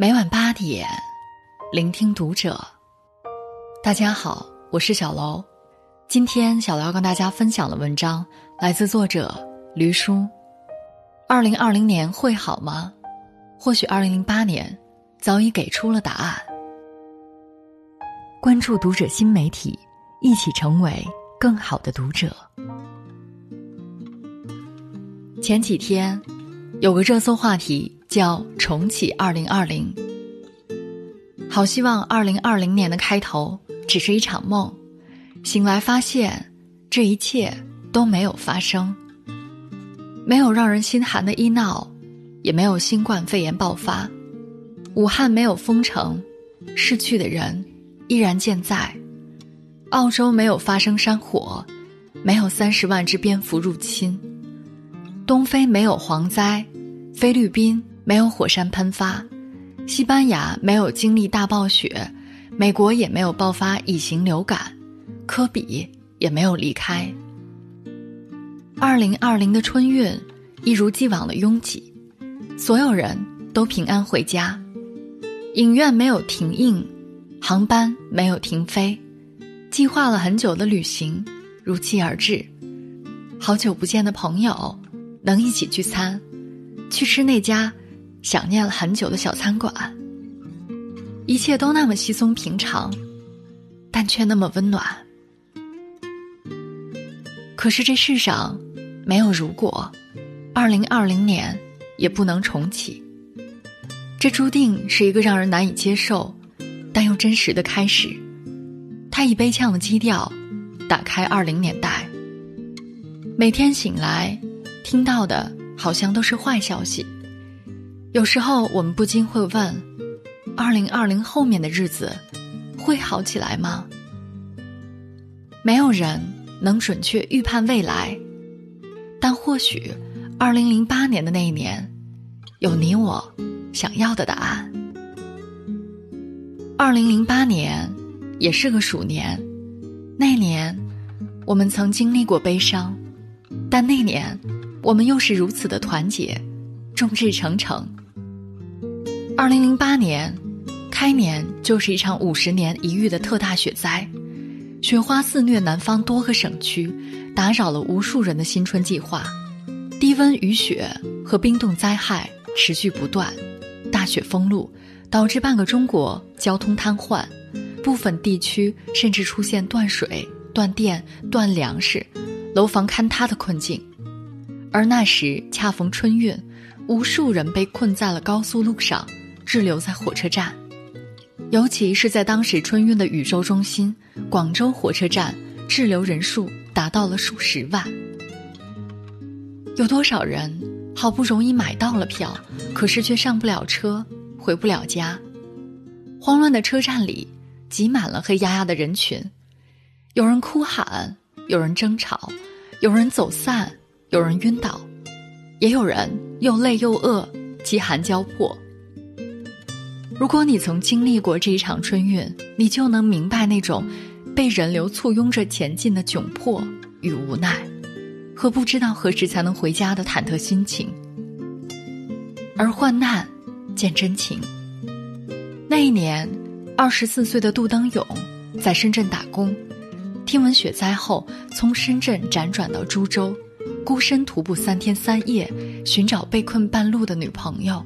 每晚八点，聆听读者。大家好，我是小楼。今天小楼要跟大家分享的文章来自作者驴叔。二零二零年会好吗？或许二零零八年早已给出了答案。关注读者新媒体，一起成为更好的读者。前几天有个热搜话题。叫重启二零二零。好希望二零二零年的开头只是一场梦，醒来发现这一切都没有发生，没有让人心寒的医闹，也没有新冠肺炎爆发，武汉没有封城，逝去的人依然健在，澳洲没有发生山火，没有三十万只蝙蝠入侵，东非没有蝗灾，菲律宾。没有火山喷发，西班牙没有经历大暴雪，美国也没有爆发乙型流感，科比也没有离开。二零二零的春运一如既往的拥挤，所有人都平安回家，影院没有停映，航班没有停飞，计划了很久的旅行如期而至，好久不见的朋友能一起聚餐，去吃那家。想念了很久的小餐馆，一切都那么稀松平常，但却那么温暖。可是这世上没有如果，二零二零年也不能重启。这注定是一个让人难以接受，但又真实的开始。他以悲呛的基调打开二零年代，每天醒来听到的好像都是坏消息。有时候我们不禁会问：二零二零后面的日子会好起来吗？没有人能准确预判未来，但或许二零零八年的那一年，有你我想要的答案。二零零八年也是个鼠年，那年我们曾经历过悲伤，但那年我们又是如此的团结，众志成城。二零零八年，开年就是一场五十年一遇的特大雪灾，雪花肆虐南方多个省区，打扰了无数人的新春计划。低温、雨雪和冰冻灾害持续不断，大雪封路导致半个中国交通瘫痪，部分地区甚至出现断水、断电、断粮食、楼房坍塌的困境。而那时恰逢春运，无数人被困在了高速路上。滞留在火车站，尤其是在当时春运的宇宙中心广州火车站，滞留人数达到了数十万。有多少人好不容易买到了票，可是却上不了车，回不了家？慌乱的车站里挤满了黑压压的人群，有人哭喊，有人争吵，有人走散，有人晕倒，也有人又累又饿，饥寒交迫。如果你曾经历过这一场春运，你就能明白那种被人流簇拥着前进的窘迫与无奈，和不知道何时才能回家的忐忑心情。而患难见真情。那一年，二十四岁的杜登勇在深圳打工，听闻雪灾后，从深圳辗转到株洲，孤身徒步三天三夜，寻找被困半路的女朋友。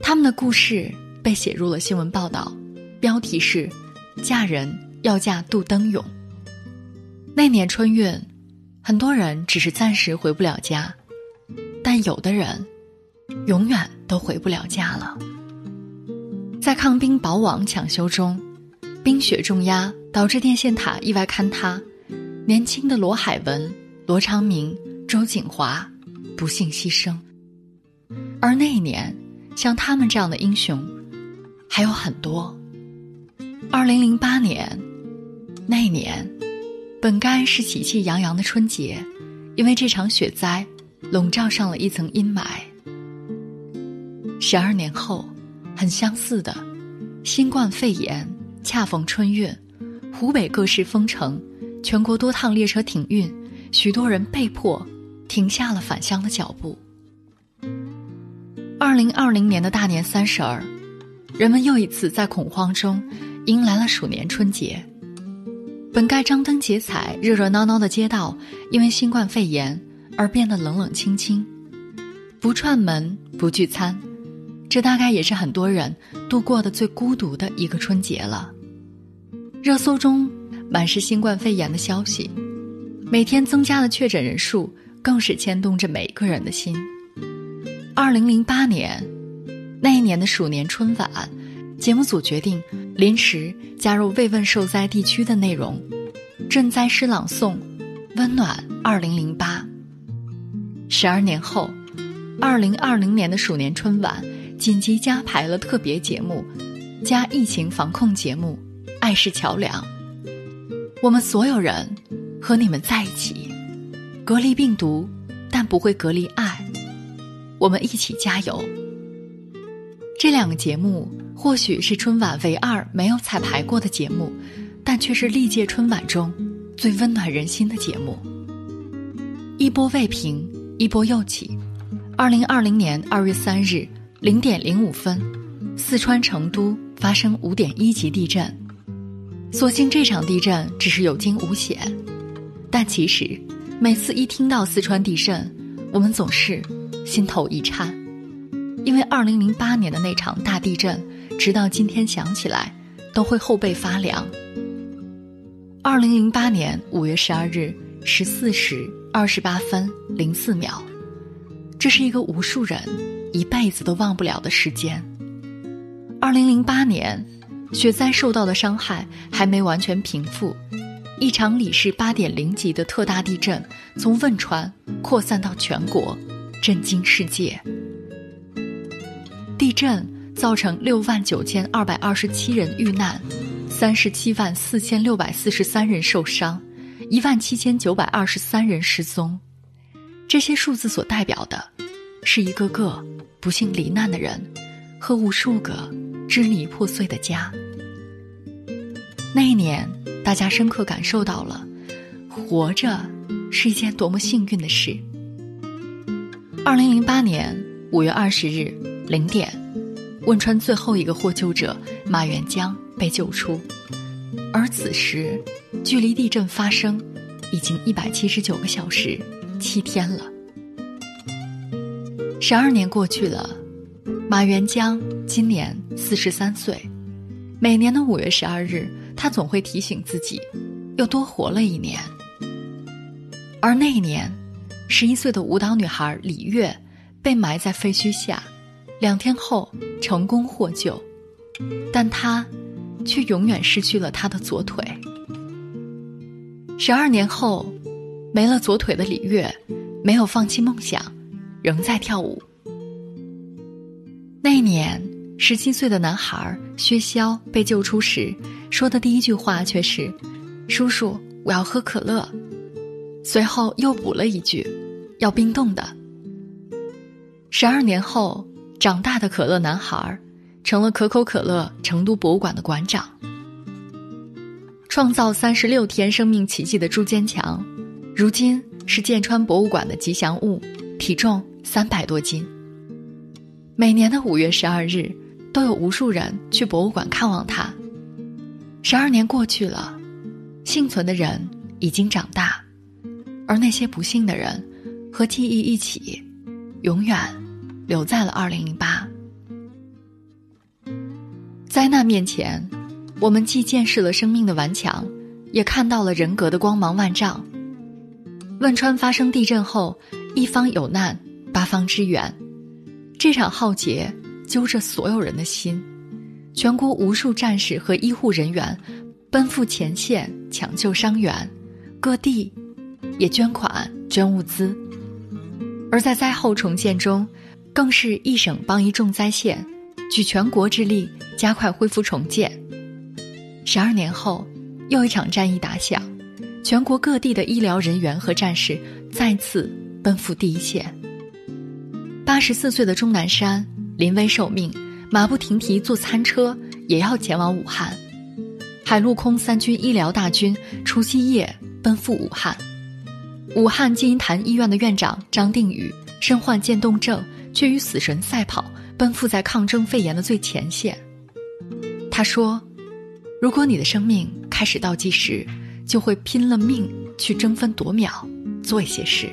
他们的故事。被写入了新闻报道，标题是“嫁人要嫁杜登勇”。那年春运，很多人只是暂时回不了家，但有的人永远都回不了家了。在抗冰保网抢修中，冰雪重压导致电线塔意外坍塌，年轻的罗海文、罗昌明、周景华不幸牺牲。而那一年，像他们这样的英雄。还有很多。二零零八年，那年，本该是喜气洋洋的春节，因为这场雪灾，笼罩上了一层阴霾。十二年后，很相似的，新冠肺炎恰逢春运，湖北各市封城，全国多趟列车停运，许多人被迫停下了返乡的脚步。二零二零年的大年三十儿。人们又一次在恐慌中迎来了鼠年春节。本该张灯结彩、热热闹闹的街道，因为新冠肺炎而变得冷冷清清，不串门、不聚餐，这大概也是很多人度过的最孤独的一个春节了。热搜中满是新冠肺炎的消息，每天增加的确诊人数更是牵动着每个人的心。二零零八年，那一年的鼠年春晚，节目组决定临时加入慰问受灾地区的内容，赈灾诗朗诵，温暖二零零八。十二年后，二零二零年的鼠年春晚紧急加排了特别节目，加疫情防控节目《爱是桥梁》。我们所有人和你们在一起，隔离病毒，但不会隔离爱。我们一起加油。这两个节目或许是春晚唯二没有彩排过的节目，但却是历届春晚中最温暖人心的节目。一波未平，一波又起。二零二零年二月三日零点零五分，四川成都发生五点一级地震。所幸这场地震只是有惊无险，但其实每次一听到四川地震，我们总是。心头一颤，因为二零零八年的那场大地震，直到今天想起来都会后背发凉。二零零八年五月十二日十四时二十八分零四秒，这是一个无数人一辈子都忘不了的时间。二零零八年，雪灾受到的伤害还没完全平复，一场里氏八点零级的特大地震从汶川扩散到全国。震惊世界！地震造成六万九千二百二十七人遇难，三十七万四千六百四十三人受伤，一万七千九百二十三人失踪。这些数字所代表的，是一个个不幸罹难的人和无数个支离破碎的家。那一年，大家深刻感受到了，活着是一件多么幸运的事。二零零八年五月二十日零点，汶川最后一个获救者马元江被救出，而此时，距离地震发生已经一百七十九个小时七天了。十二年过去了，马元江今年四十三岁，每年的五月十二日，他总会提醒自己，又多活了一年。而那一年。十一岁的舞蹈女孩李月被埋在废墟下，两天后成功获救，但他却永远失去了他的左腿。十二年后，没了左腿的李月没有放弃梦想，仍在跳舞。那一年，十七岁的男孩薛潇被救出时，说的第一句话却是：“叔叔，我要喝可乐。”随后又补了一句：“要冰冻的。”十二年后，长大的可乐男孩成了可口可乐成都博物馆的馆长。创造三十六天生命奇迹的朱坚强，如今是剑川博物馆的吉祥物，体重三百多斤。每年的五月十二日，都有无数人去博物馆看望他。十二年过去了，幸存的人已经长大。而那些不幸的人，和记忆一起，永远留在了二零零八。灾难面前，我们既见识了生命的顽强，也看到了人格的光芒万丈。汶川发生地震后，一方有难，八方支援，这场浩劫揪着所有人的心。全国无数战士和医护人员奔赴前线抢救伤员，各地。也捐款捐物资，而在灾后重建中，更是一省帮一重灾县，举全国之力加快恢复重建。十二年后，又一场战役打响，全国各地的医疗人员和战士再次奔赴第一线。八十四岁的钟南山临危受命，马不停蹄坐餐车也要前往武汉。海陆空三军医疗大军除夕夜奔赴武汉。武汉金银潭医院的院长张定宇身患渐冻症，却与死神赛跑，奔赴在抗争肺炎的最前线。他说：“如果你的生命开始倒计时，就会拼了命去争分夺秒做一些事。”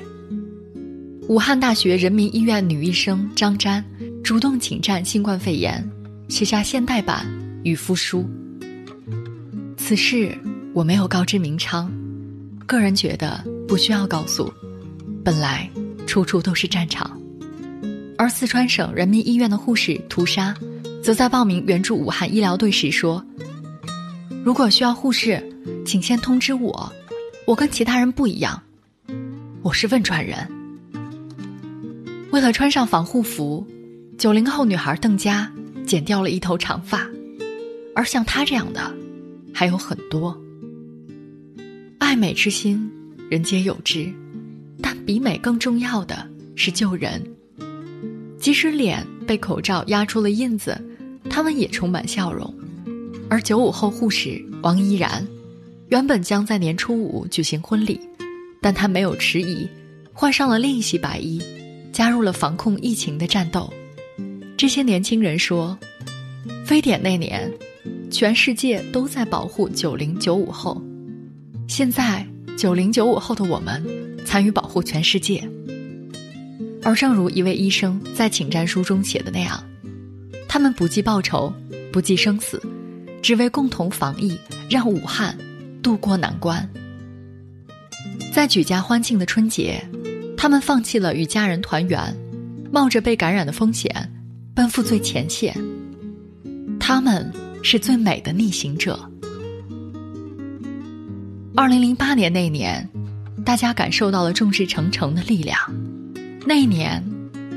武汉大学人民医院女医生张瞻主动请战新冠肺炎，写下现代版与夫书。此事我没有告知明昌，个人觉得不需要告诉，本来处处都是战场。而四川省人民医院的护士涂莎，则在报名援助武汉医疗队时说：“如果需要护士，请先通知我，我跟其他人不一样，我是汶川人。”为了穿上防护服，九零后女孩邓佳剪掉了一头长发，而像她这样的还有很多。爱美之心，人皆有之，但比美更重要的是救人。即使脸被口罩压出了印子，他们也充满笑容。而九五后护士王依然，原本将在年初五举行婚礼，但她没有迟疑，换上了另一袭白衣。加入了防控疫情的战斗。这些年轻人说，非典那年，全世界都在保护九零九五后。现在九零九五后的我们，参与保护全世界。而正如一位医生在请战书中写的那样，他们不计报酬，不计生死，只为共同防疫，让武汉渡过难关。在举家欢庆的春节。他们放弃了与家人团圆，冒着被感染的风险，奔赴最前线。他们是最美的逆行者。二零零八年那年，大家感受到了众志成城的力量。那一年，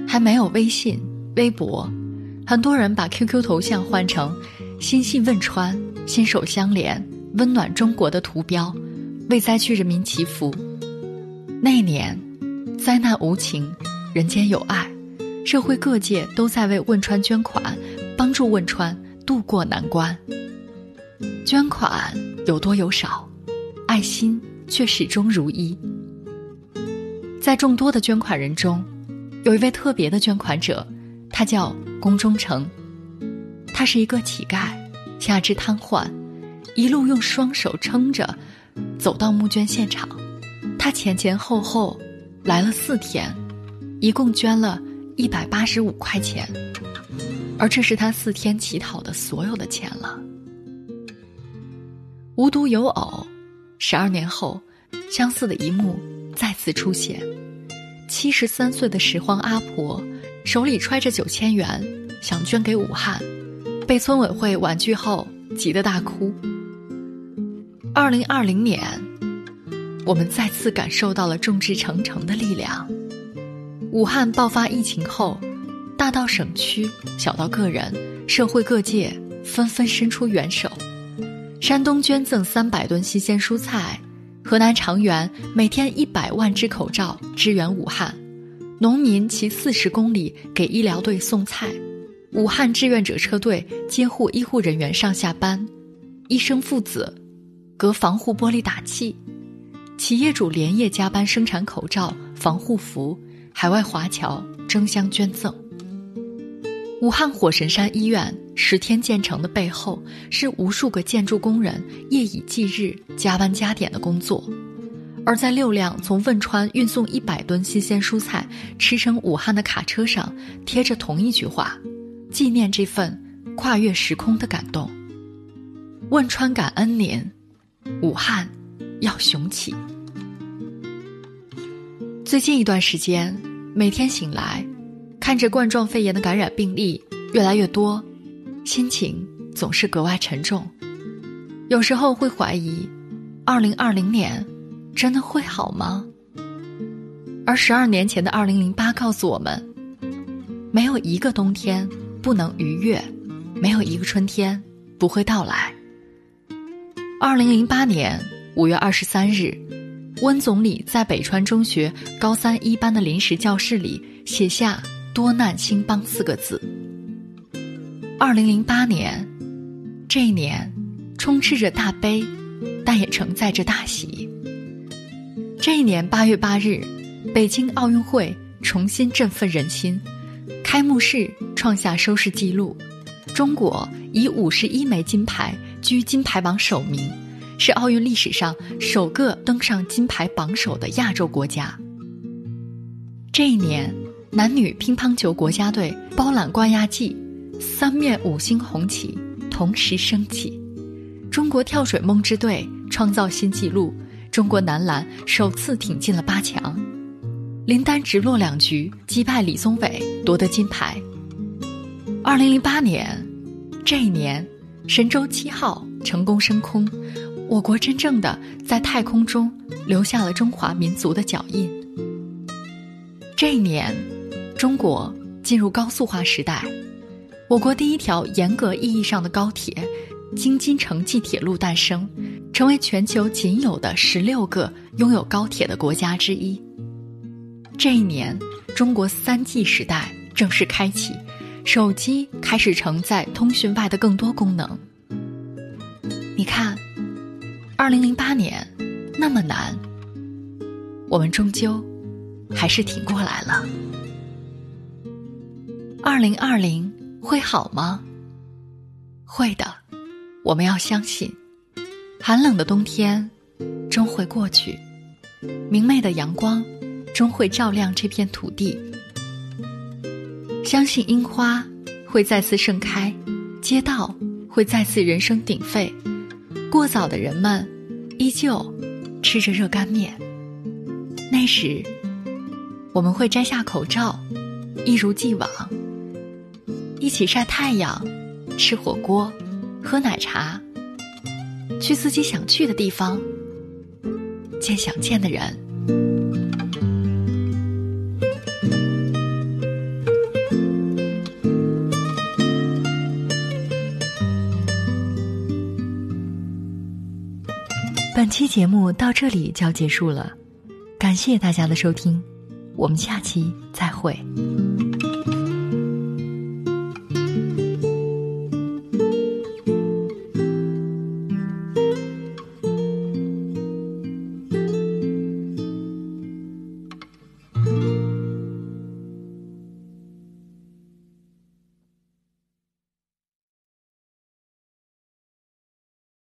还没有微信、微博，很多人把 QQ 头像换成“心系汶川，心手相连，温暖中国”的图标，为灾区人民祈福。那一年。灾难无情，人间有爱，社会各界都在为汶川捐款，帮助汶川渡过难关。捐款有多有少，爱心却始终如一。在众多的捐款人中，有一位特别的捐款者，他叫龚忠诚。他是一个乞丐，下肢瘫痪，一路用双手撑着，走到募捐现场。他前前后后。来了四天，一共捐了一百八十五块钱，而这是他四天乞讨的所有的钱了。无独有偶，十二年后，相似的一幕再次出现：七十三岁的拾荒阿婆手里揣着九千元，想捐给武汉，被村委会婉拒后，急得大哭。二零二零年。我们再次感受到了众志成城的力量。武汉爆发疫情后，大到省区，小到个人，社会各界纷纷伸出援手。山东捐赠三百吨新鲜蔬菜，河南长源每天一百万只口罩支援武汉，农民骑四十公里给医疗队送菜，武汉志愿者车队接护医护人员上下班，医生父子隔防护玻璃打气。企业主连夜加班生产口罩、防护服，海外华侨争相捐赠。武汉火神山医院十天建成的背后，是无数个建筑工人夜以继日加班加点的工作。而在六辆从汶川运送一百吨新鲜蔬菜驰骋武汉的卡车上，贴着同一句话，纪念这份跨越时空的感动。汶川感恩年，武汉。要雄起。最近一段时间，每天醒来，看着冠状肺炎的感染病例越来越多，心情总是格外沉重。有时候会怀疑，二零二零年真的会好吗？而十二年前的二零零八告诉我们，没有一个冬天不能逾越，没有一个春天不会到来。二零零八年。五月二十三日，温总理在北川中学高三一班的临时教室里写下“多难兴邦”四个字。二零零八年，这一年充斥着大悲，但也承载着大喜。这一年八月八日，北京奥运会重新振奋人心，开幕式创下收视纪录，中国以五十一枚金牌居金牌榜首名，是奥运历史上首个登上金牌榜首的亚洲国家。这一年，男女乒乓球国家队包揽冠亚季，三面五星红旗同时升起。中国跳水梦之队创造新纪录，中国男篮首次挺进了八强。林丹直落两局击败李宗伟，夺得金牌。二零零八年，这一年，神舟七号成功升空，我国真正的在太空中留下了中华民族的脚印。这一年，中国进入高速化时代，我国第一条严格意义上的高铁——京津城际铁路诞生，成为全球仅有的十六个拥有高铁的国家之一。这一年，中国三 G 时代正式开启，手机开始承载通讯外的更多功能。你看，二零零八年那么难，我们终究还是挺过来了。二零二零会好吗？会的，我们要相信，寒冷的冬天终会过去，明媚的阳光。终会照亮这片土地。相信樱花会再次盛开，街道会再次人声鼎沸，过早的人们依旧吃着热干面。那时，我们会摘下口罩，一如既往，一起晒太阳、吃火锅、喝奶茶，去自己想去的地方，见想见的人。本期节目到这里就要结束了，感谢大家的收听，我们下期再会。